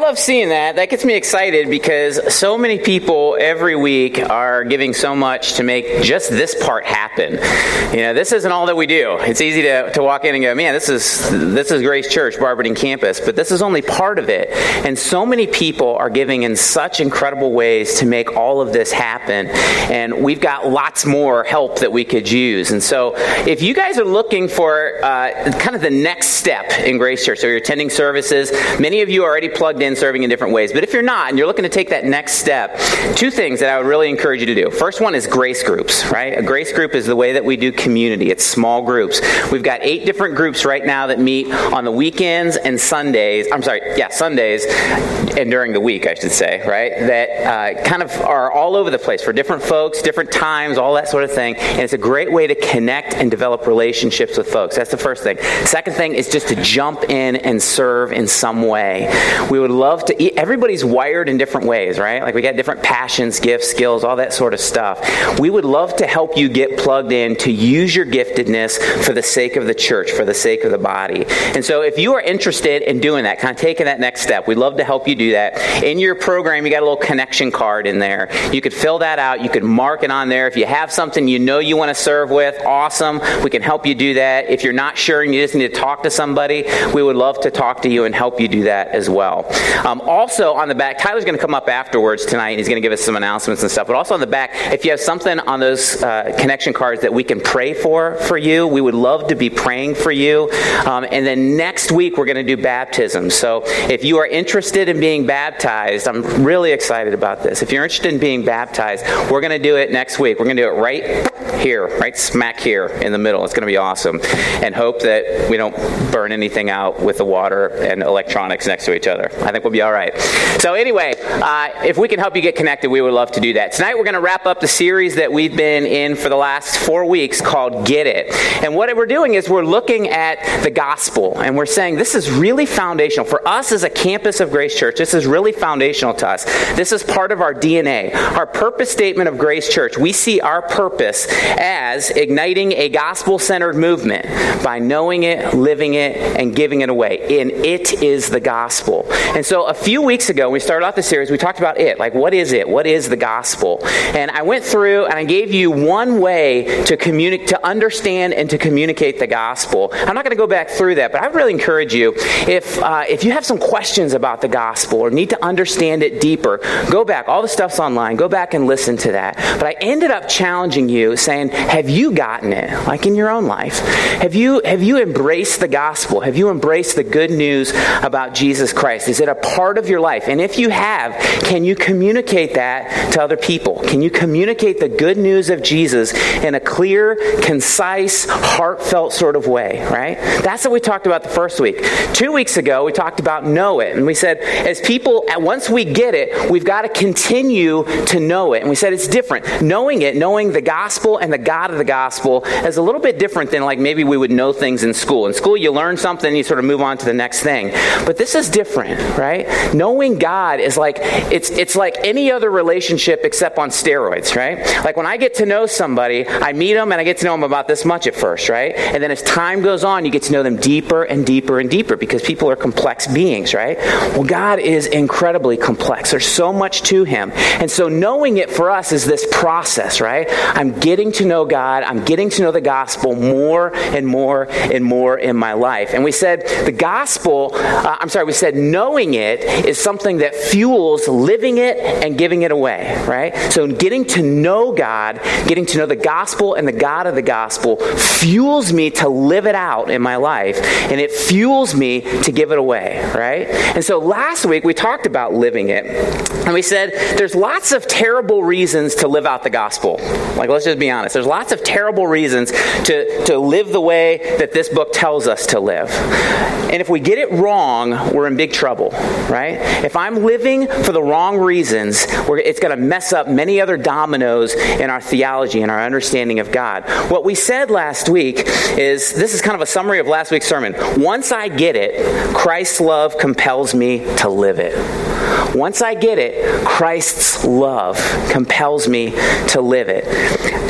love seeing that. That gets me excited because so many people every week are giving so much to make just this part happen. You know, this isn't all that we do. It's easy to, to walk in and go, man, this is this is Grace Church, Barberton campus, but this is only part of it. And so many people are giving in such incredible ways to make all of this happen. And we've got lots more help that we could use. And so if you guys are looking for uh, kind of the next step in Grace Church, so you're attending services, many of you are already plugged in serving in different ways. But if you're not and you're looking to take that next step, two things that I would really encourage you to do. First one is grace groups, right? A grace group is the way that we do community. It's small groups. We've got eight different groups right now that meet on the weekends and Sundays. I'm sorry, yeah, Sundays and during the week, I should say, right? That uh, kind of are all over the place for different folks, different times, all that sort of thing. And it's a great way to connect and develop relationships with folks. That's the first thing. Second thing is just to jump in and serve in some way. We would love to, eat. everybody's wired in different ways, right? Like we got different passions, gifts, skills, all that sort of stuff. We would love to help you get plugged in to use your giftedness for the sake of the church, for the sake of the body. And so if you are interested in doing that, kind of taking that next step, we'd love to help you do that. In your program, you got a little connection card in there. You could fill that out. You could mark it on there. If you have something you know you want to serve with, awesome. We can help you do that. If you're not sure and you just need to talk to somebody, we would love to talk to you and help you do that as well. Um, also, on the back, Tyler's going to come up afterwards tonight and he's going to give us some announcements and stuff. But also on the back, if you have something on those uh, connection cards that we can pray for for you, we would love to be praying for you. Um, and then next week, we're going to do baptism. So if you are interested in being baptized, I'm really excited about this. If you're interested in being baptized, we're going to do it next week. We're going to do it right here, right smack here in the middle. It's going to be awesome. And hope that we don't burn anything out with the water and electronics next to each other. I think we'll be all right. So, anyway, uh, if we can help you get connected, we would love to do that. Tonight, we're going to wrap up the series that we've been in for the last four weeks called Get It. And what we're doing is we're looking at the gospel and we're saying this is really foundational. For us as a campus of Grace Church, this is really foundational to us. This is part of our DNA. Our purpose statement of Grace Church, we see our purpose as igniting a gospel centered movement by knowing it, living it, and giving it away. And it is the gospel. And so a few weeks ago, when we started off the series, we talked about it. Like, what is it? What is the gospel? And I went through and I gave you one way to communicate, to understand and to communicate the gospel. I'm not going to go back through that, but I would really encourage you if uh, if you have some questions about the gospel or need to understand it deeper, go back. All the stuff's online. Go back and listen to that. But I ended up challenging you, saying, "Have you gotten it? Like in your own life? Have you have you embraced the gospel? Have you embraced the good news about Jesus Christ? Is it a part of your life? And if you have, can you communicate that to other people? Can you communicate the good news of Jesus in a clear, concise, heartfelt sort of way? Right? That's what we talked about the first week. Two weeks ago, we talked about know it, and we said as people, once we get it, we've got to continue to know it. And we said it's different. Knowing it, knowing the gospel and the God of the gospel, is a little bit different than like maybe we would know things in school. In school, you learn something, you sort of move on to the next thing. But this is different, right? Knowing God is like it's it's like any other relationship except on steroids, right? Like when I get to know somebody, I meet them and I get to know them about this much at first, right? And then as time goes on, you get to know them deeper and deeper and deeper because people are complex beings, right? Well, God is incredibly complex. There's so much to him. And so knowing it for us is this process, right? I'm getting to know God, I'm getting to know the gospel more and more and more in my life. And we said the gospel, uh, I'm sorry, we said knowing it is something that fuels living it and giving it away, right? So getting to know God, getting to know the gospel and the God of the gospel fuels me to live it out in my life and it fuels me to give it away, right? And so last week we talked about living it and we said there's lots of terrible reasons to live out the gospel. Like let's just be honest. There's lots of terrible reasons to, to live the way that this book tells us to live. And if we get it wrong, we're in big trouble, right? If I'm living for the wrong reasons, it's going to mess up many other dominoes in our theology and our understanding of God. What we said last week is this is kind of a summary of last week's sermon. Once I get it, Christ's love compels me to live it Once I get it, Christ's love compels me to live it.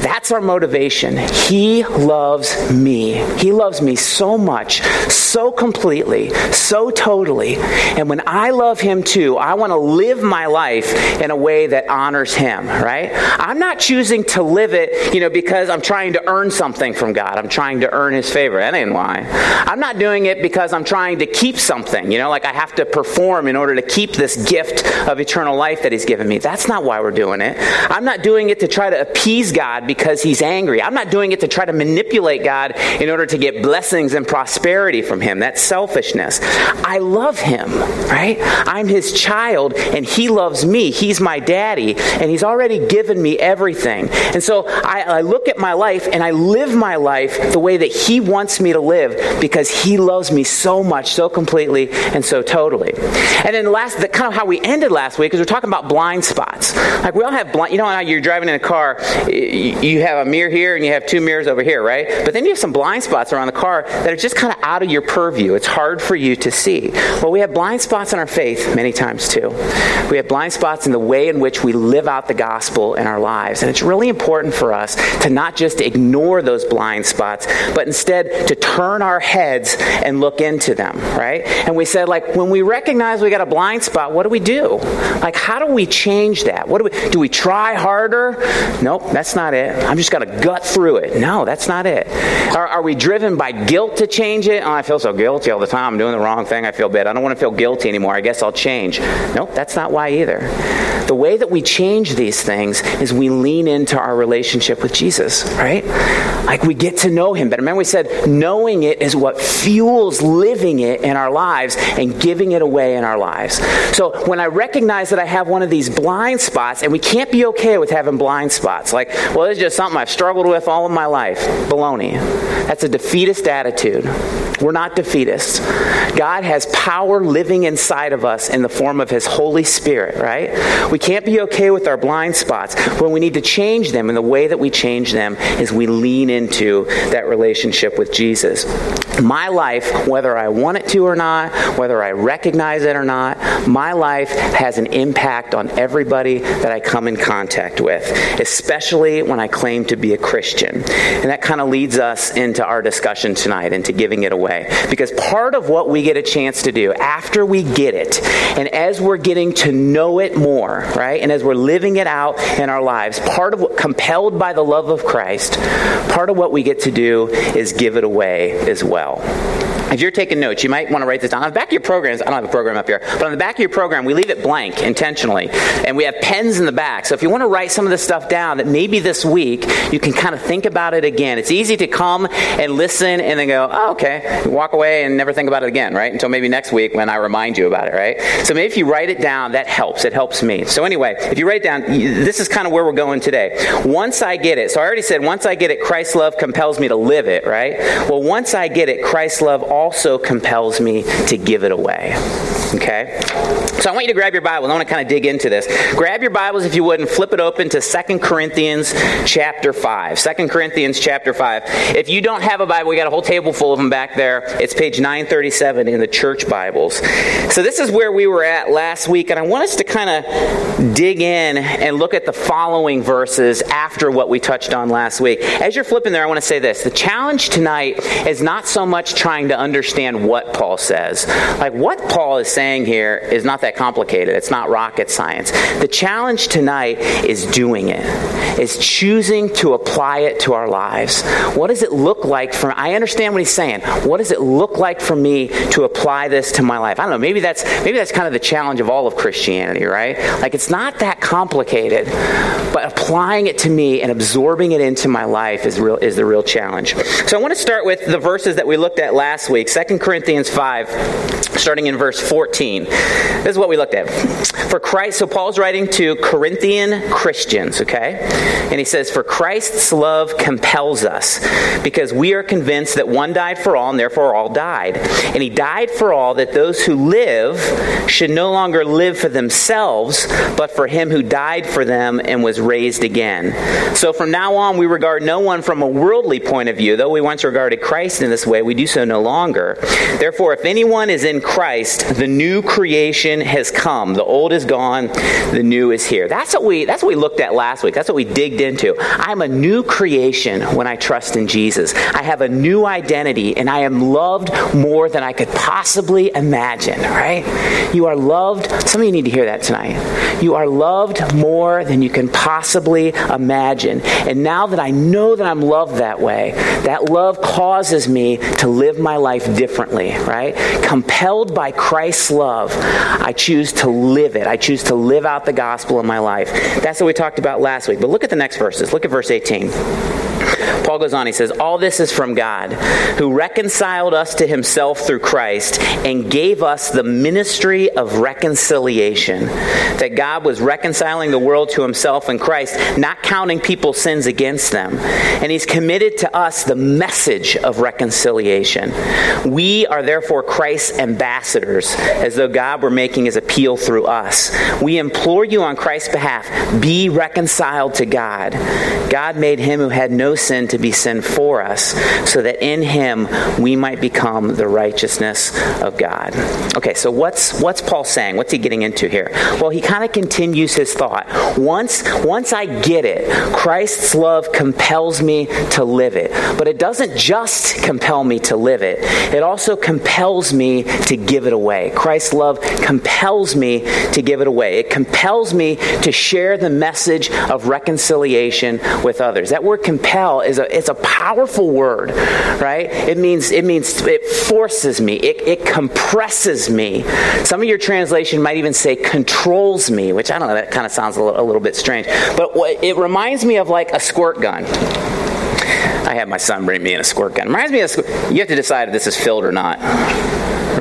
That's our motivation. He loves me. He loves me so much, so completely, so totally. And when I love Him too, I want to live my life in a way that honors Him, right? I'm not choosing to live it, you know, because I'm trying to earn something from God. I'm trying to earn His favor. That ain't why. I'm not doing it because I'm trying to keep something, you know, like I have to perform in order to keep this gift of eternal life that He's given me. That's not why we're doing it. I'm not doing it to try to appease God because He's angry. I'm not doing it to try to manipulate God in order to get blessings and prosperity from Him. That's selfishness. I love Him, right? I'm His child and He loves me. He's my daddy and He's already given me everything. And so I, I look at my life and I live my life the way that He wants me to live because He loves me so much, so completely, and so totally. And then last, the, kind of how we ended last week is we're talking about blind spots. Like we all have blind, you know how you're driving in a car, you have a mirror here and you have two mirrors over here, right? But then you have some blind spots around the car that are just kind of out of your purview. It's hard for you to see. Well, we have blind spots in our faith many times too. We have blind spots in the way in which we live out the gospel in our lives. And it's really important for us to not just ignore those blind spots, but instead to turn our heads and look into them, right? And we said, like, when we recognize we got a blind spot, what do we do? Like, how do we change that? What do we do? We try harder? Nope, that's not it. I'm just to gut through it. No, that's not it. Are, are, we driven by guilt to change it? Oh, I feel so guilty all the time. I'm doing the wrong thing. I feel bad. I don't want to feel guilty anymore. I guess I'll change. Nope, that's not why either. The way that we change these things is we lean into our relationship with Jesus, right? Like we get to know Him better. Remember, we said knowing it is what fuels living it in our lives and giving it away in our lives. So when I recognize that I have one of these blind spots, and we can't be okay with having blind spots, like, well, it's just something I've struggled with all of my life. Baloney. That's a defeatist attitude. We're not defeatists. God has power living inside of us in the form of His Holy Spirit, right? We can't be okay with our blind spots. When we need to change them, and the way that we change them is we lean into that relationship with Jesus. My life, whether I want it to or not, whether I recognize it or not, my life has an impact on everybody that I come in contact with, especially when I claim to be a Christian. And that kind of leads us into our discussion tonight, into giving it away. Because part of what we get a chance to do after we get it, and as we're getting to know it more, right, and as we're living it out in our lives, part of what, compelled by the love of Christ, part of what we get to do is give it away as well. If you're taking notes, you might want to write this down. On the back of your programs, I don't have a program up here, but on the back of your program, we leave it blank intentionally. And we have pens in the back. So if you want to write some of this stuff down, that maybe this week you can kind of think about it again. It's easy to come and listen and then go, oh, okay, walk away and never think about it again, right? Until maybe next week when I remind you about it, right? So maybe if you write it down, that helps. It helps me. So anyway, if you write it down, this is kind of where we're going today. Once I get it, so I already said, once I get it, Christ's love compels me to live it, right? Well, once I get it, Christ's love also compels me to give it away. Okay? So I want you to grab your Bible. I want to kind of dig into this. Grab your Bibles, if you would, and flip it open to Second Corinthians chapter 5. 2 Corinthians chapter 5. If you don't have a Bible, we got a whole table full of them back there. It's page 937 in the church Bibles. So this is where we were at last week, and I want us to kind of dig in and look at the following verses after what we touched on last week. As you're flipping there, I want to say this. The challenge tonight is not so much trying to understand what Paul says. Like what Paul is saying here is not that complicated. It's not rocket science. The challenge tonight is doing it. Is choosing to apply it to our lives. What does it look like for I understand what he's saying. What does it look like for me to apply this to my life? I don't know. Maybe that's maybe that's kind of the challenge of all of Christianity, right? Like it's not that complicated, but applying it to me and absorbing it into my life is real is the real challenge. So I want to start with the verses that we looked at last week. 2 Corinthians 5, starting in verse 14. This is what we looked at. For Christ, so Paul's writing to Corinthian Christians, okay? And he says, For Christ's love compels us, because we are convinced that one died for all, and therefore all died. And he died for all, that those who live should no longer live for themselves, but for him who died for them and was raised again. So from now on, we regard no one from a worldly point of view. Though we once regarded Christ in this way, we do so no longer. Therefore, if anyone is in Christ, the new creation has come. The old is gone, the new is here. That's what we that's what we looked at last week. That's what we digged into. I'm a new creation when I trust in Jesus. I have a new identity and I am loved more than I could possibly imagine, right? You are loved. Some of you need to hear that tonight. You are loved more than you can possibly imagine. And now that I know that I'm loved that way, that love causes me to live my life differently, right? Compelled by Christ's love, I choose to live it. I choose to live out the gospel in my life. That's what we talked about last week. But look at the next verses. Look at verse 18. Paul goes on, he says, All this is from God, who reconciled us to himself through Christ and gave us the ministry of reconciliation. That God was reconciling the world to himself in Christ, not counting people's sins against them. And he's committed to us the message of reconciliation. We are therefore Christ's ambassadors, as though God were making his appeal through us. We implore you on Christ's behalf, be reconciled to God. God made him who had no sin to be sin for us, so that in him we might become the righteousness of God. Okay, so what's what's Paul saying? What's he getting into here? Well, he kind of continues his thought. Once once I get it, Christ's love compels me to live it. But it doesn't just compel me to live it. It also compels me to give it away. Christ's love compels me to give it away. It compels me to share the message of reconciliation with others. That word compel is a it's a powerful word, right? It means it means it forces me. It, it compresses me. Some of your translation might even say controls me, which I don't know. That kind of sounds a little, a little bit strange, but it reminds me of like a squirt gun. I had my son bring me in a squirt gun. Reminds me of you have to decide if this is filled or not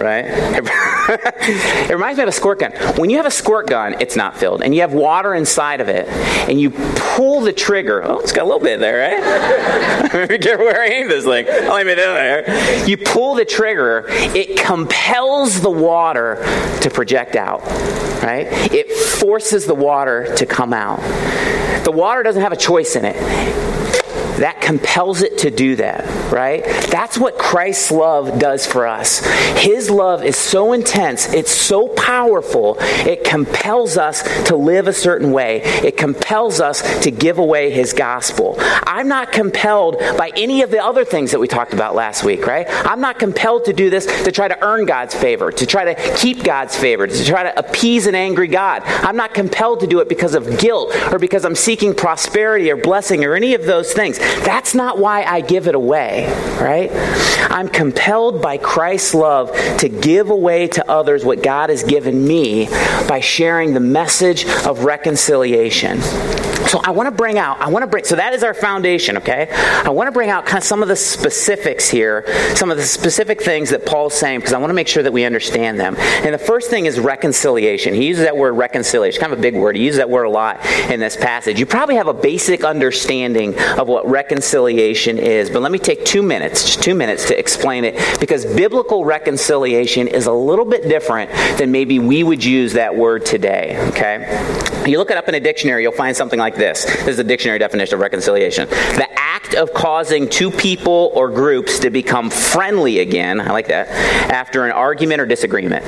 right? it reminds me of a squirt gun. When you have a squirt gun, it's not filled, and you have water inside of it, and you pull the trigger. Oh, it's got a little bit there, right? Be careful where I aim this thing. I'll aim it there. You pull the trigger, it compels the water to project out, right? It forces the water to come out. The water doesn't have a choice in it that compels it to do that, right? That's what Christ's love does for us. His love is so intense, it's so powerful, it compels us to live a certain way. It compels us to give away His gospel. I'm not compelled by any of the other things that we talked about last week, right? I'm not compelled to do this to try to earn God's favor, to try to keep God's favor, to try to appease an angry God. I'm not compelled to do it because of guilt or because I'm seeking prosperity or blessing or any of those things. That's not why I give it away, right? I'm compelled by Christ's love to give away to others what God has given me by sharing the message of reconciliation. So I want to bring out, I want to bring, so that is our foundation, okay? I want to bring out kind of some of the specifics here, some of the specific things that Paul's saying, because I want to make sure that we understand them. And the first thing is reconciliation. He uses that word reconciliation, kind of a big word. He uses that word a lot in this passage. You probably have a basic understanding of what reconciliation is, but let me take two minutes, just two minutes to explain it, because biblical reconciliation is a little bit different than maybe we would use that word today, okay? You look it up in a dictionary, you'll find something like this. This is the dictionary definition of reconciliation. The act of causing two people or groups to become friendly again, I like that, after an argument or disagreement.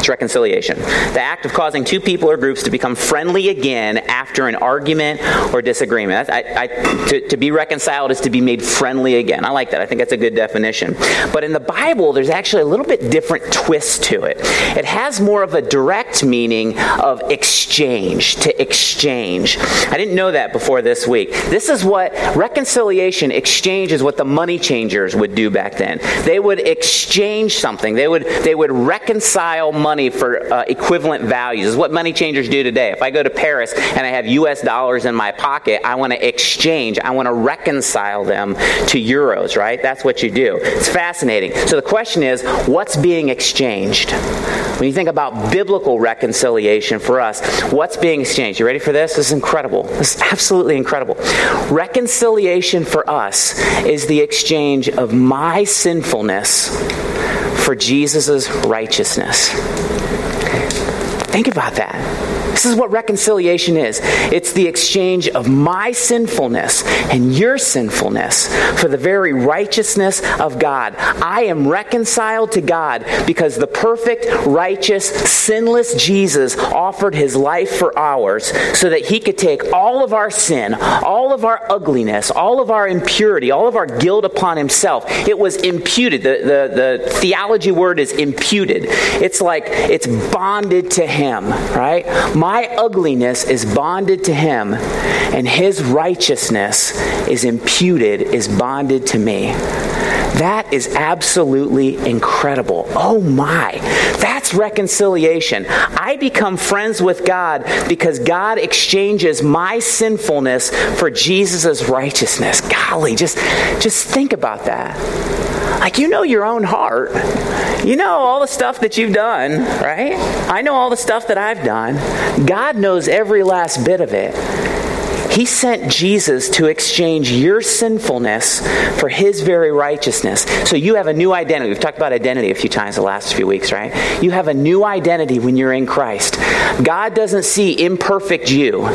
It's reconciliation. The act of causing two people or groups to become friendly again after an argument or disagreement. I, I, to, to be reconciled is to be made friendly again. I like that. I think that's a good definition. But in the Bible, there's actually a little bit different twist to it. It has more of a direct meaning of exchange, to exchange. I didn't know that before this week. This is what reconciliation, exchange is what the money changers would do back then. They would exchange something. They would they would reconcile money money for uh, equivalent values. This is what money changers do today. If I go to Paris and I have US dollars in my pocket, I want to exchange, I want to reconcile them to euros, right? That's what you do. It's fascinating. So the question is, what's being exchanged? When you think about biblical reconciliation for us, what's being exchanged? You ready for this? This is incredible. This is absolutely incredible. Reconciliation for us is the exchange of my sinfulness for Jesus' righteousness. Think about that. This is what reconciliation is it's the exchange of my sinfulness and your sinfulness for the very righteousness of God. I am reconciled to God because the perfect, righteous, sinless Jesus offered his life for ours so that he could take all of our sin, all of our ugliness, all of our impurity, all of our guilt upon himself. It was imputed. The, the, the theology word is imputed. It's like it's bonded to him, right? My ugliness is bonded to him, and his righteousness is imputed, is bonded to me. That is absolutely incredible. Oh my. That's reconciliation. I become friends with God because God exchanges my sinfulness for Jesus' righteousness. Golly, just, just think about that. Like, you know your own heart. You know all the stuff that you've done, right? I know all the stuff that I've done. God knows every last bit of it. He sent Jesus to exchange your sinfulness for his very righteousness. So you have a new identity. We've talked about identity a few times the last few weeks, right? You have a new identity when you're in Christ. God doesn't see imperfect you,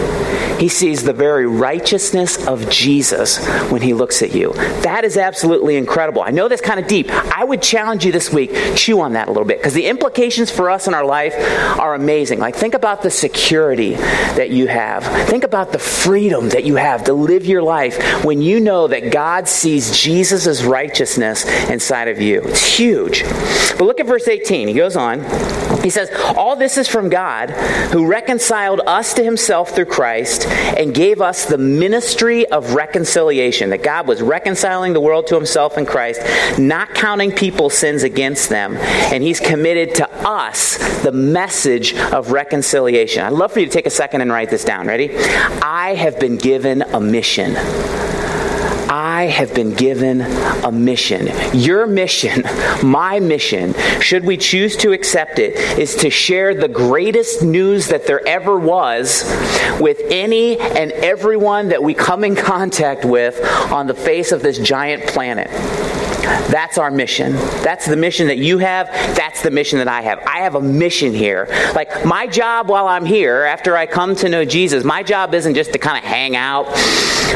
He sees the very righteousness of Jesus when He looks at you. That is absolutely incredible. I know that's kind of deep. I would challenge you this week, chew on that a little bit, because the implications for us in our life are amazing. Like, think about the security that you have, think about the freedom freedom that you have to live your life when you know that God sees Jesus' righteousness inside of you. It's huge. But look at verse 18. He goes on. He says, All this is from God who reconciled us to himself through Christ and gave us the ministry of reconciliation. That God was reconciling the world to himself in Christ, not counting people's sins against them. And he's committed to us the message of reconciliation. I'd love for you to take a second and write this down. Ready? I have been given a mission. I have been given a mission. Your mission, my mission, should we choose to accept it, is to share the greatest news that there ever was with any and everyone that we come in contact with on the face of this giant planet. That's our mission. That's the mission that you have. That's the mission that I have. I have a mission here. Like, my job while I'm here, after I come to know Jesus, my job isn't just to kind of hang out,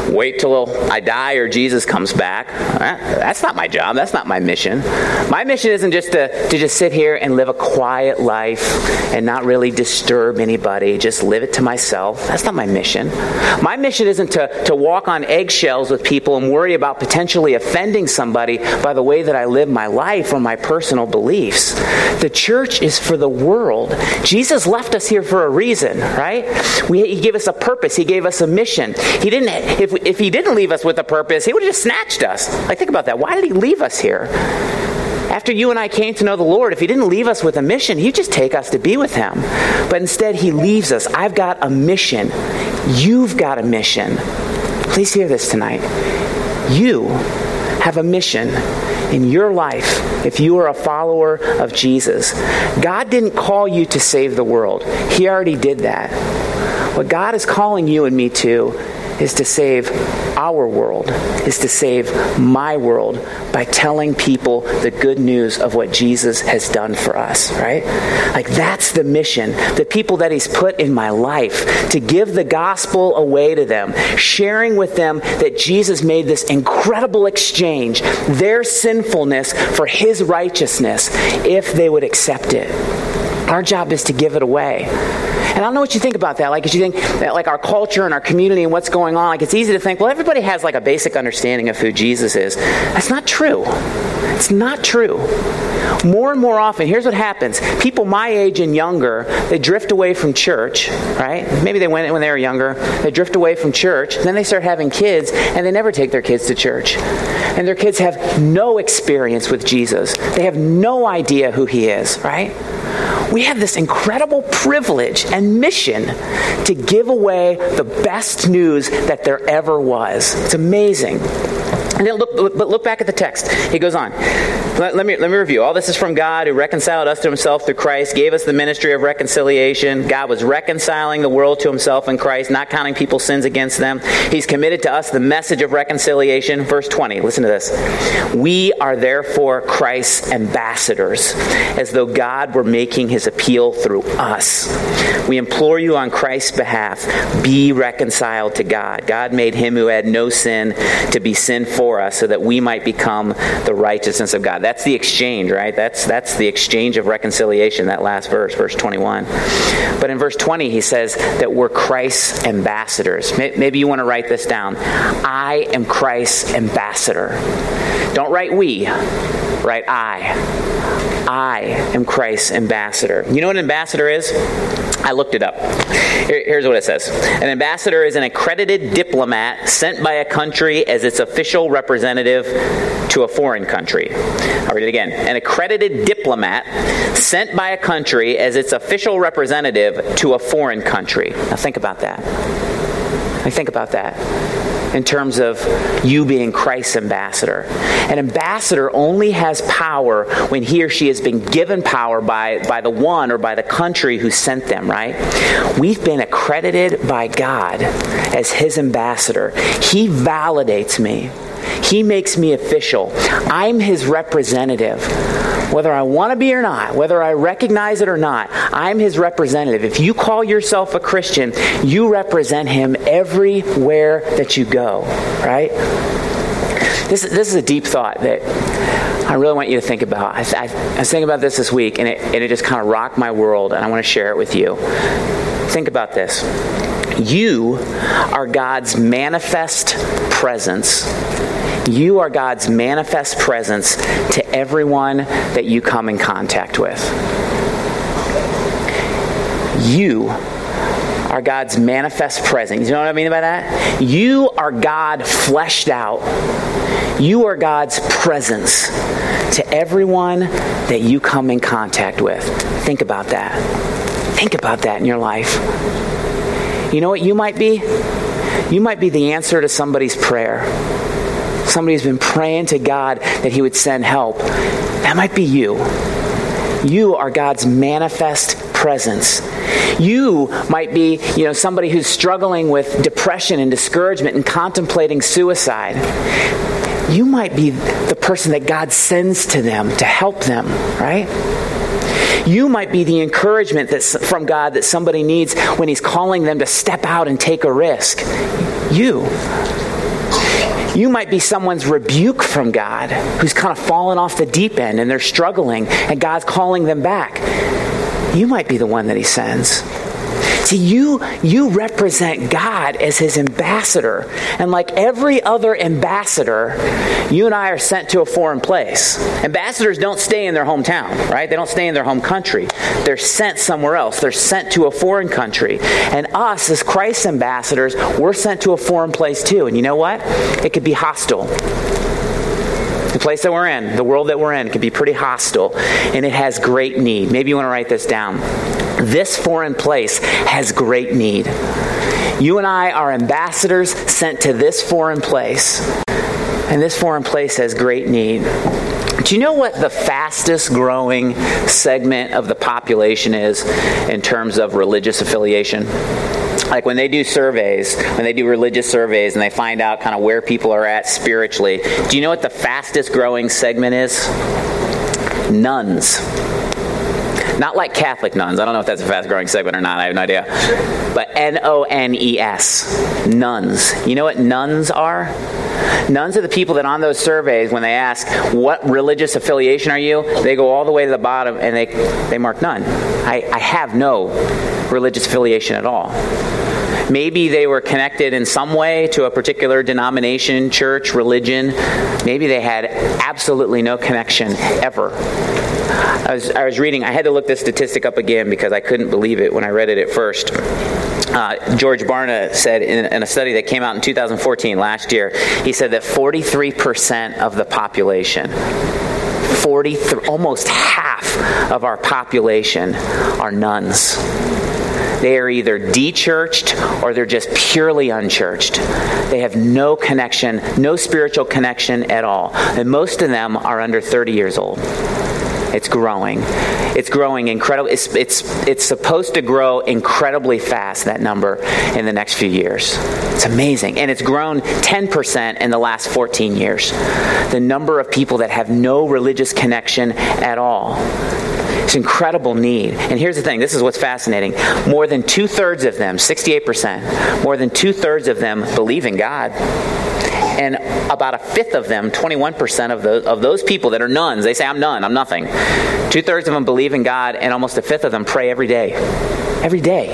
wait till I die or Jesus comes back. Uh, that's not my job. That's not my mission. My mission isn't just to, to just sit here and live a quiet life and not really disturb anybody, just live it to myself. That's not my mission. My mission isn't to, to walk on eggshells with people and worry about potentially offending somebody by the way that I live my life or my personal beliefs. The church is for the world. Jesus left us here for a reason, right? We, he gave us a purpose. He gave us a mission. He didn't. If, if he didn't leave us with a purpose, he would have just snatched us. Like think about that. Why did he leave us here? After you and I came to know the Lord, if He didn't leave us with a mission, He'd just take us to be with Him. But instead, He leaves us. I've got a mission. You've got a mission. Please hear this tonight. You have a mission in your life if you are a follower of Jesus. God didn't call you to save the world, He already did that. What God is calling you and me to is to save our world, is to save my world by telling people the good news of what Jesus has done for us, right? Like that's the mission. The people that He's put in my life to give the gospel away to them, sharing with them that Jesus made this incredible exchange, their sinfulness for His righteousness, if they would accept it. Our job is to give it away. And I don't know what you think about that. Like, as you think that, like, our culture and our community and what's going on, like, it's easy to think, well, everybody has, like, a basic understanding of who Jesus is. That's not true. It's not true. More and more often, here's what happens people my age and younger, they drift away from church, right? Maybe they went when they were younger, they drift away from church, then they start having kids, and they never take their kids to church. And their kids have no experience with Jesus, they have no idea who he is, right? We have this incredible privilege and mission to give away the best news that there ever was. It's amazing. And then look, but look back at the text. He goes on. Let, let, me, let me review. All this is from God who reconciled us to himself through Christ, gave us the ministry of reconciliation. God was reconciling the world to himself in Christ, not counting people's sins against them. He's committed to us the message of reconciliation. Verse 20, listen to this. We are therefore Christ's ambassadors, as though God were making his appeal through us. We implore you on Christ's behalf, be reconciled to God. God made him who had no sin to be sin for us so that we might become the righteousness of God. That's the exchange, right? That's, that's the exchange of reconciliation, that last verse, verse 21. But in verse 20, he says that we're Christ's ambassadors. Maybe you want to write this down. I am Christ's ambassador. Don't write we, write I. I am Christ's ambassador. You know what an ambassador is? I looked it up. here's what it says An ambassador is an accredited diplomat sent by a country as its official representative to a foreign country. I'll read it again. An accredited diplomat sent by a country as its official representative to a foreign country. Now think about that. I think about that in terms of you being Christ's ambassador. An ambassador only has power when he or she has been given power by, by the one or by the country who sent them, right? We've been accredited by God as his ambassador. He validates me. He makes me official. I'm his representative. Whether I want to be or not, whether I recognize it or not, I'm his representative. If you call yourself a Christian, you represent him everywhere that you go, right? This, this is a deep thought that I really want you to think about. I, I, I was thinking about this this week, and it, and it just kind of rocked my world, and I want to share it with you. Think about this. You are God's manifest presence you are God's manifest presence to everyone that you come in contact with. You are God's manifest presence. You know what I mean by that? You are God fleshed out. You are God's presence to everyone that you come in contact with. Think about that. Think about that in your life. You know what you might be? You might be the answer to somebody's prayer somebody's been praying to God that He would send help, that might be you. You are God's manifest presence. You might be, you know, somebody who's struggling with depression and discouragement and contemplating suicide. You might be the person that God sends to them to help them, right? You might be the encouragement that's from God that somebody needs when He's calling them to step out and take a risk. You. You might be someone's rebuke from God who's kind of fallen off the deep end and they're struggling and God's calling them back. You might be the one that He sends. See, you, you represent God as his ambassador. And like every other ambassador, you and I are sent to a foreign place. Ambassadors don't stay in their hometown, right? They don't stay in their home country. They're sent somewhere else. They're sent to a foreign country. And us, as Christ's ambassadors, we're sent to a foreign place too. And you know what? It could be hostile. The place that we're in, the world that we're in, can be pretty hostile, and it has great need. Maybe you want to write this down. This foreign place has great need. You and I are ambassadors sent to this foreign place, and this foreign place has great need. Do you know what the fastest growing segment of the population is in terms of religious affiliation? Like when they do surveys, when they do religious surveys and they find out kind of where people are at spiritually, do you know what the fastest growing segment is? Nones. Not like Catholic nuns. I don't know if that's a fast growing segment or not. I have no idea. But N O N E S. Nones. You know what nones are? Nones are the people that on those surveys, when they ask, what religious affiliation are you? They go all the way to the bottom and they, they mark none. I, I have no religious affiliation at all. Maybe they were connected in some way to a particular denomination, church, religion. Maybe they had absolutely no connection ever. I was, I was reading, I had to look this statistic up again because I couldn't believe it when I read it at first. Uh, George Barna said in, in, a study that came out in 2014 last year, he said that 43% of the population, 43, almost half of our population are nones. They are either de-churched or they're just purely unchurched. They have no connection, no spiritual connection at all. And most of them are under 30 years old. It's growing. It's growing incredibly. It's, it's, it's supposed to grow incredibly fast, that number, in the next few years. It's amazing. And it's grown 10% in the last 14 years. The number of people that have no religious connection at all. It's incredible need. And here's the thing this is what's fascinating. More than two thirds of them, 68%, more than two thirds of them believe in God and about a fifth of them, 21% of those, of those people that are nones, they say, I'm none, I'm nothing. Two thirds of them believe in God, and almost a fifth of them pray every day. Every day.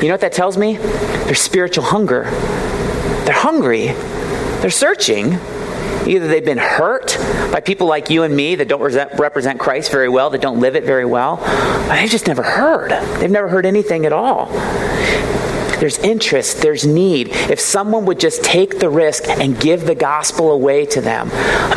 You know what that tells me? There's spiritual hunger. They're hungry, they're searching. Either they've been hurt by people like you and me that don't represent Christ very well, that don't live it very well, they've just never heard. They've never heard anything at all there's interest, there's need. If someone would just take the risk and give the gospel away to them,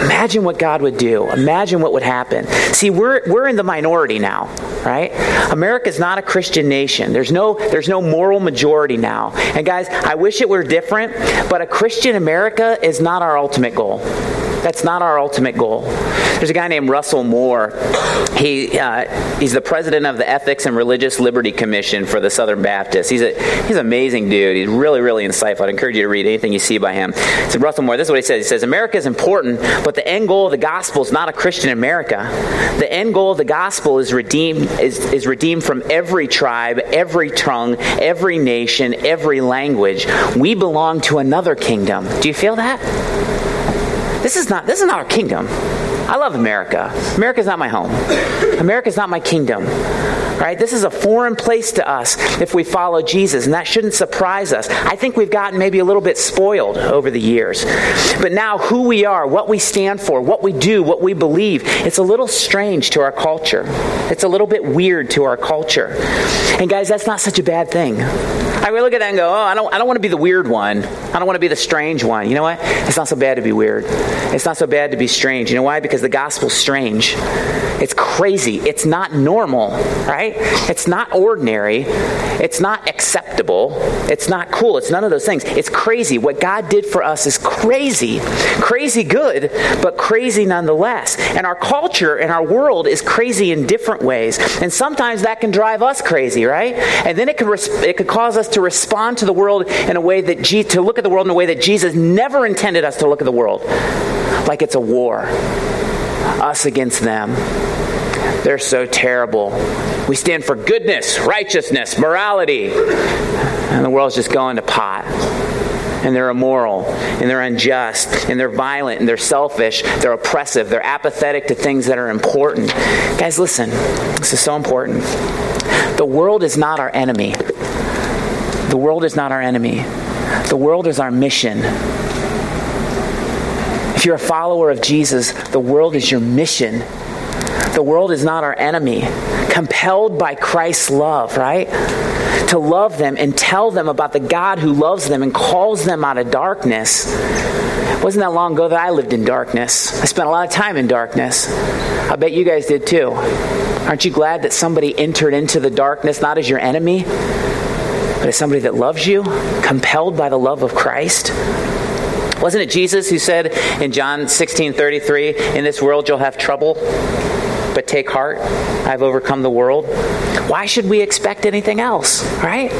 imagine what God would do. Imagine what would happen. See, we're, we're in the minority now, right? America's not a Christian nation. There's no, there's no moral majority now. And guys, I wish it were different, but a Christian America is not our ultimate goal. That's not our ultimate goal. There's a guy named Russell Moore. He, uh, he's the president of the Ethics and Religious Liberty Commission for the Southern Baptists. He's, a, he's an amazing dude. He's really, really insightful. I'd encourage you to read anything you see by him. So Russell Moore, this is what he says. He says, America is important, but the end goal of the gospel is not a Christian America. The end goal of the gospel is redeemed, is, is redeemed from every tribe, every tongue, every nation, every language. We belong to another kingdom. Do you feel that? This is not this is not our kingdom. I love America. America is not my home. America is not my kingdom. Right? This is a foreign place to us if we follow Jesus, and that shouldn't surprise us. I think we've gotten maybe a little bit spoiled over the years. But now, who we are, what we stand for, what we do, what we believe, it's a little strange to our culture. It's a little bit weird to our culture. And guys, that's not such a bad thing. I look at that and go, oh, I don't, I don't want to be the weird one. I don't want to be the strange one. You know what? It's not so bad to be weird. It's not so bad to be strange. You know why? Because the gospel's strange. It's crazy. It's not normal, right? It's not ordinary. It's not acceptable. It's not cool. It's none of those things. It's crazy. What God did for us is crazy. Crazy good, but crazy nonetheless. And our culture and our world is crazy in different ways. And sometimes that can drive us crazy, right? And then it could, res- it could cause us to respond to the world in a way that, Je- to look at the world in a way that Jesus never intended us to look at the world. Like it's a war. Us against them. They're so terrible. We stand for goodness, righteousness, morality. And the world's just going to pot. And they're immoral, and they're unjust, and they're violent, and they're selfish, they're oppressive, they're apathetic to things that are important. Guys, listen, this is so important. The world is not our enemy. The world is not our enemy. The world is our mission. If you're a follower of Jesus, the world is your mission. The world is not our enemy. Compelled by Christ's love, right? To love them and tell them about the God who loves them and calls them out of darkness. Wasn't that long ago that I lived in darkness. I spent a lot of time in darkness. I bet you guys did too. Aren't you glad that somebody entered into the darkness not as your enemy, but as somebody that loves you, compelled by the love of Christ? Wasn't it Jesus who said in John 16 33, In this world you'll have trouble? but take heart, I've overcome the world. Why should we expect anything else, right?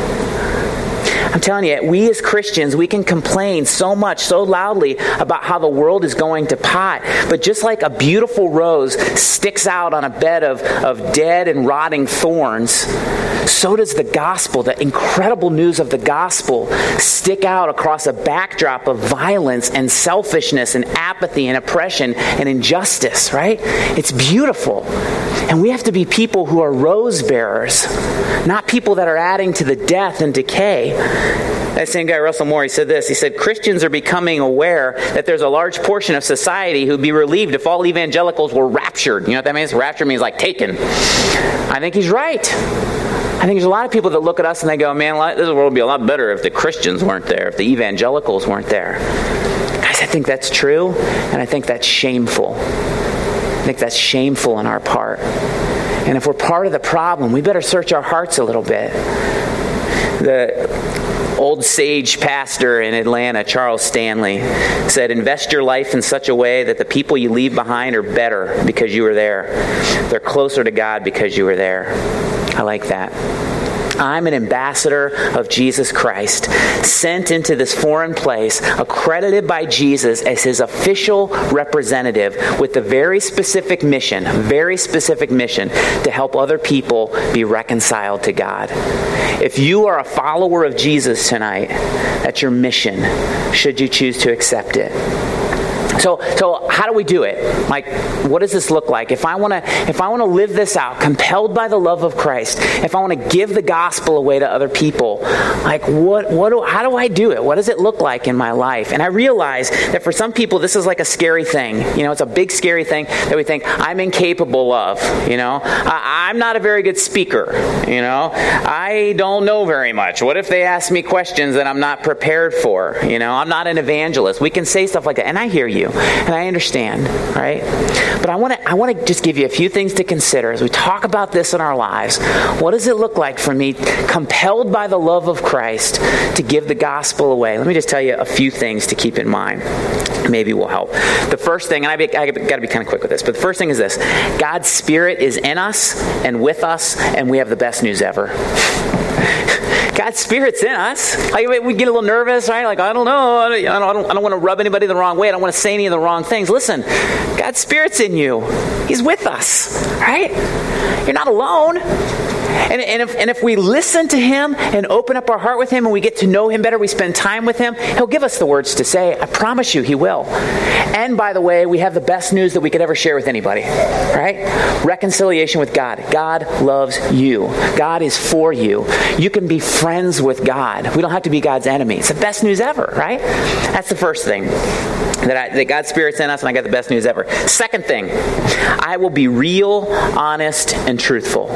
I'm telling you, we as Christians, we can complain so much, so loudly about how the world is going to pot. But just like a beautiful rose sticks out on a bed of, of dead and rotting thorns, so does the gospel, the incredible news of the gospel, stick out across a backdrop of violence and selfishness and apathy and oppression and injustice, right? It's beautiful. And we have to be people who are rose bearers, not people that are adding to the death and decay. That same guy, Russell Moore, he said this. He said, Christians are becoming aware that there's a large portion of society who'd be relieved if all evangelicals were raptured. You know what that means? Rapture means like taken. I think he's right. I think there's a lot of people that look at us and they go, man, this world would be a lot better if the Christians weren't there, if the evangelicals weren't there. Guys, I think that's true, and I think that's shameful. I think that's shameful on our part. And if we're part of the problem, we better search our hearts a little bit. The old sage pastor in Atlanta, Charles Stanley, said, Invest your life in such a way that the people you leave behind are better because you were there. They're closer to God because you were there. I like that. I'm an ambassador of Jesus Christ, sent into this foreign place, accredited by Jesus as his official representative with the very specific mission, very specific mission to help other people be reconciled to God. If you are a follower of Jesus tonight, that's your mission, should you choose to accept it. So, so how do we do it? Like, what does this look like? If I want to, if I want to live this out, compelled by the love of Christ, if I want to give the gospel away to other people, like, what, what, do, how do I do it? What does it look like in my life? And I realize that for some people, this is like a scary thing. You know, it's a big, scary thing that we think I'm incapable of. You know, I, I'm not a very good speaker. You know, I don't know very much. What if they ask me questions that I'm not prepared for? You know, I'm not an evangelist. We can say stuff like that, and I hear you and I understand, right? But I want to I want to just give you a few things to consider as we talk about this in our lives. What does it look like for me, compelled by the love of Christ, to give the gospel away? Let me just tell you a few things to keep in mind. Maybe will help. The first thing, and I, I got to be kind of quick with this, but the first thing is this: God's Spirit is in us and with us, and we have the best news ever. God's Spirit's in us. Like, we get a little nervous, right? Like, I don't know. I don't, I don't, I don't want to rub anybody the wrong way. I don't want to say any of the wrong things. Listen, God's Spirit's in you. He's with us, right? You're not alone. And, and, if, and if we listen to Him and open up our heart with Him and we get to know Him better, we spend time with Him, He'll give us the words to say. I promise you, He will. And by the way, we have the best news that we could ever share with anybody, right? Reconciliation with God. God loves you, God is for you. You can be friends with God. We don't have to be God's enemy. It's the best news ever, right? That's the first thing. That, I, that God's Spirit's in us and I got the best news ever. Second thing, I will be real, honest, and truthful.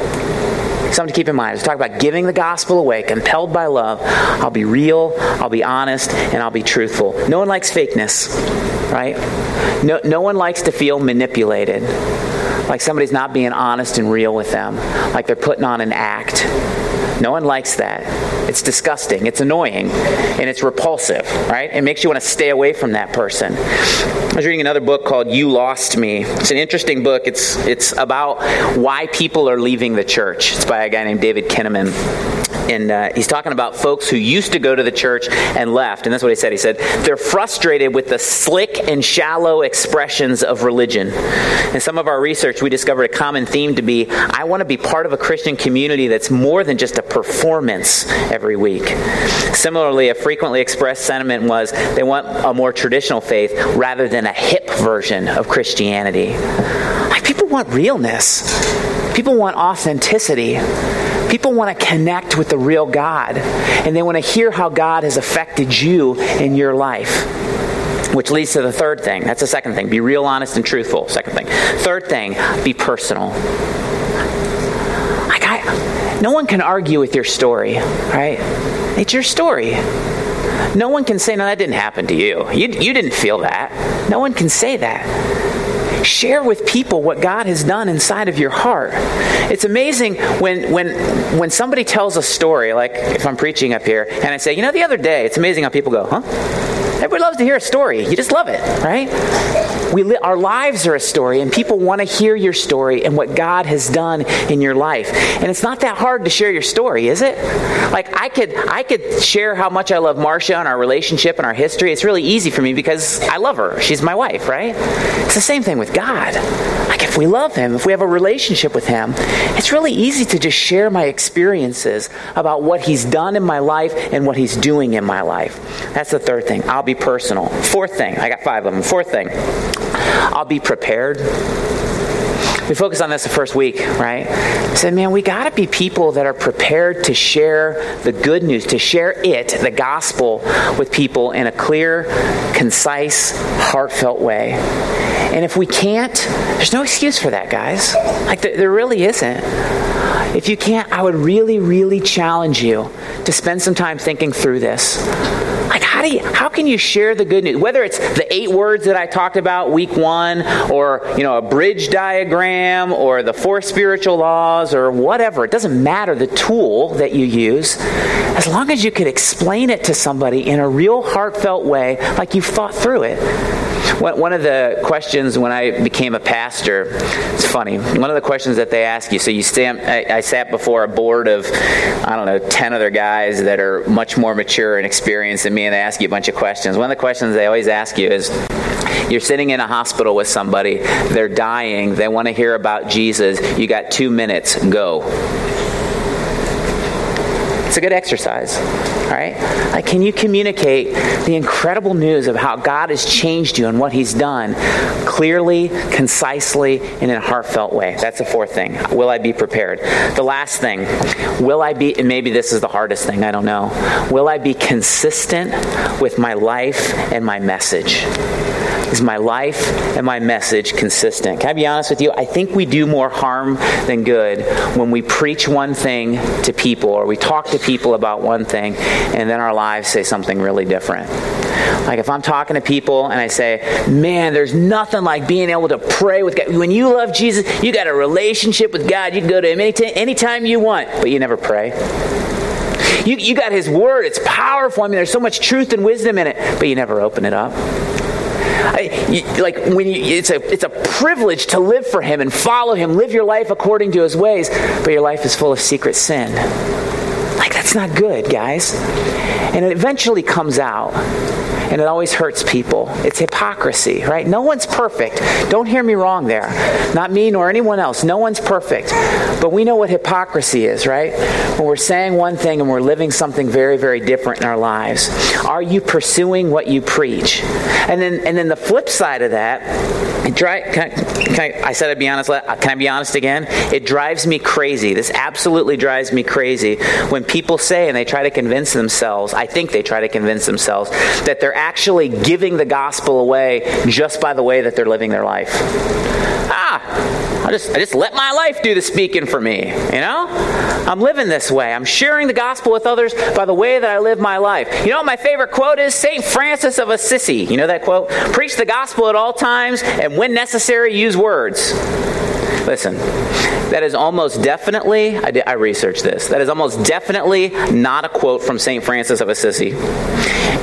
Something to keep in mind. As we talk about giving the gospel away, compelled by love, I'll be real, I'll be honest, and I'll be truthful. No one likes fakeness, right? No, no one likes to feel manipulated. Like somebody's not being honest and real with them. Like they're putting on an act. No one likes that. It's disgusting. It's annoying. And it's repulsive, right? It makes you want to stay away from that person. I was reading another book called You Lost Me. It's an interesting book. It's, it's about why people are leaving the church. It's by a guy named David Kinnaman and uh, he's talking about folks who used to go to the church and left. And that's what he said. He said, they're frustrated with the slick and shallow expressions of religion. In some of our research, we discovered a common theme to be I want to be part of a Christian community that's more than just a performance every week. Similarly, a frequently expressed sentiment was they want a more traditional faith rather than a hip version of Christianity. Like, people want realness, people want authenticity. People want to connect with the real God, and they want to hear how God has affected you in your life. Which leads to the third thing. That's the second thing. Be real, honest, and truthful. Second thing. Third thing, be personal. Like I, no one can argue with your story, right? It's your story. No one can say, no, that didn't happen to you. You, you didn't feel that. No one can say that share with people what God has done inside of your heart. It's amazing when when when somebody tells a story, like if I'm preaching up here and I say, you know, the other day, it's amazing how people go, huh? Everybody loves to hear a story. You just love it, right? We li- our lives are a story, and people want to hear your story and what God has done in your life. And it's not that hard to share your story, is it? Like I could, I could share how much I love Marcia and our relationship and our history. It's really easy for me because I love her. She's my wife, right? It's the same thing with God. Like if we love Him, if we have a relationship with Him, it's really easy to just share my experiences about what He's done in my life and what He's doing in my life. That's the third thing. I'll be be personal. Fourth thing, I got five of them. Fourth thing, I'll be prepared. We focused on this the first week, right? I said, man, we got to be people that are prepared to share the good news, to share it, the gospel, with people in a clear, concise, heartfelt way. And if we can't, there's no excuse for that, guys. Like, there, there really isn't. If you can't, I would really, really challenge you to spend some time thinking through this. How do you, how can you share the good news? Whether it's the eight words that I talked about week one, or, you know, a bridge diagram, or the four spiritual laws, or whatever, it doesn't matter the tool that you use, as long as you could explain it to somebody in a real heartfelt way, like you've thought through it. One of the questions when I became a pastor, it's funny. One of the questions that they ask you, so you stand, I, I sat before a board of, I don't know, 10 other guys that are much more mature and experienced than me, and they ask you a bunch of questions. One of the questions they always ask you is, you're sitting in a hospital with somebody, they're dying, they want to hear about Jesus, you got two minutes, go. It's a good exercise, all right? Like, can you communicate the incredible news of how God has changed you and what He's done clearly, concisely, and in a heartfelt way? That's the fourth thing. Will I be prepared? The last thing, will I be, and maybe this is the hardest thing, I don't know. Will I be consistent with my life and my message? Is my life and my message consistent? Can I be honest with you? I think we do more harm than good when we preach one thing to people or we talk to people about one thing and then our lives say something really different. Like if I'm talking to people and I say, man, there's nothing like being able to pray with God. When you love Jesus, you got a relationship with God. You can go to Him anytime, anytime you want, but you never pray. You, you got His Word. It's powerful. I mean, there's so much truth and wisdom in it, but you never open it up. Like when you, it's a it's a privilege to live for Him and follow Him, live your life according to His ways, but your life is full of secret sin. Like that's not good, guys. And it eventually comes out and it always hurts people. It's hypocrisy, right? No one's perfect. Don't hear me wrong there. Not me nor anyone else. No one's perfect. But we know what hypocrisy is, right? When we're saying one thing and we're living something very, very different in our lives. Are you pursuing what you preach? And then, and then the flip side of that, it dri- can I, can I, I said I'd be honest. Can I be honest again? It drives me crazy. This absolutely drives me crazy when people say and they try to convince themselves, I think they try to convince themselves, that they're actually giving the gospel away just by the way that they're living their life. Ah, I just, I just let my life do the speaking for me, you know? I'm living this way. I'm sharing the gospel with others by the way that I live my life. You know what my favorite quote is? St. Francis of Assisi. You know that quote? Preach the gospel at all times, and when necessary, use words. Listen, that is almost definitely, I, did, I, researched this, that is almost definitely not a quote from St. Francis of Assisi.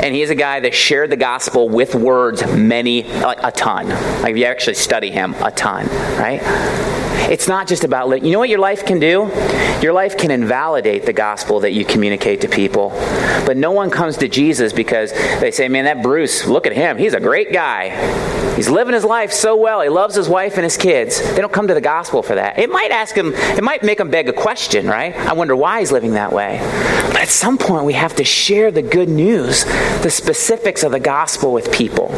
And he is a guy that shared the gospel with words many, like a ton. Like if you actually study him, a ton, right? It's not just about, you know what your life can do? Your life can invalidate the gospel that you communicate to people. But no one comes to Jesus because they say, man, that Bruce, look at him. He's a great guy. He's living his life so well. He loves his wife and his kids. They don't come to the gospel for that. It might ask him, it might make him beg a question, right? I wonder why he's living that way. But at some point, we have to share the good news, the specifics of the gospel with people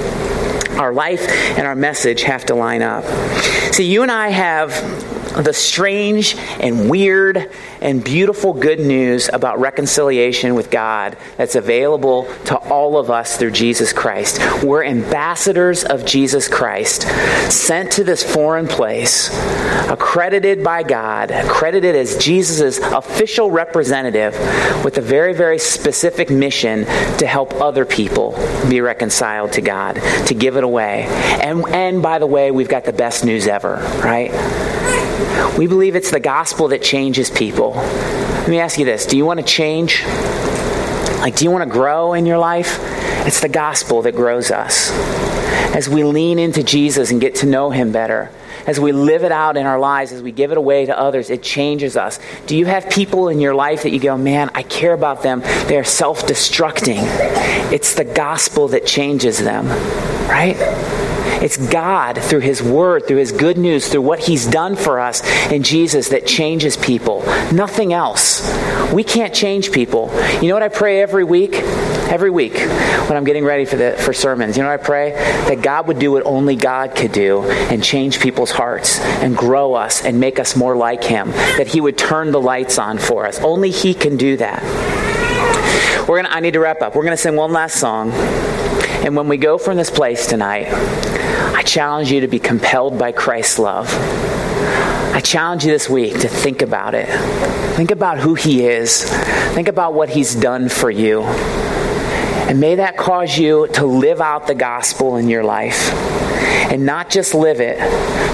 our life and our message have to line up. See, you and I have the strange and weird and beautiful good news about reconciliation with God that's available to all of us through Jesus Christ. We're ambassadors of Jesus Christ, sent to this foreign place, accredited by God, accredited as Jesus' official representative with a very, very specific mission to help other people be reconciled to God, to give it away. And, and by the way, we've got the best news ever, right? We believe it's the gospel that changes people. Let me ask you this do you want to change? Like, do you want to grow in your life? It's the gospel that grows us. As we lean into Jesus and get to know him better, as we live it out in our lives, as we give it away to others, it changes us. Do you have people in your life that you go, man, I care about them? They are self destructing. It's the gospel that changes them, right? It's God through His Word, through His good news, through what He's done for us in Jesus that changes people. Nothing else. We can't change people. You know what I pray every week? Every week when I'm getting ready for the for sermons, you know what I pray? That God would do what only God could do and change people's hearts and grow us and make us more like Him. That He would turn the lights on for us. Only He can do that. We're gonna I need to wrap up. We're gonna sing one last song. And when we go from this place tonight, I challenge you to be compelled by Christ's love. I challenge you this week to think about it. Think about who He is. Think about what He's done for you. And may that cause you to live out the gospel in your life. And not just live it,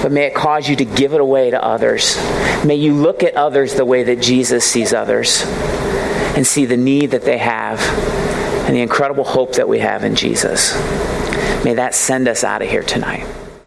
but may it cause you to give it away to others. May you look at others the way that Jesus sees others and see the need that they have and the incredible hope that we have in Jesus. May that send us out of here tonight.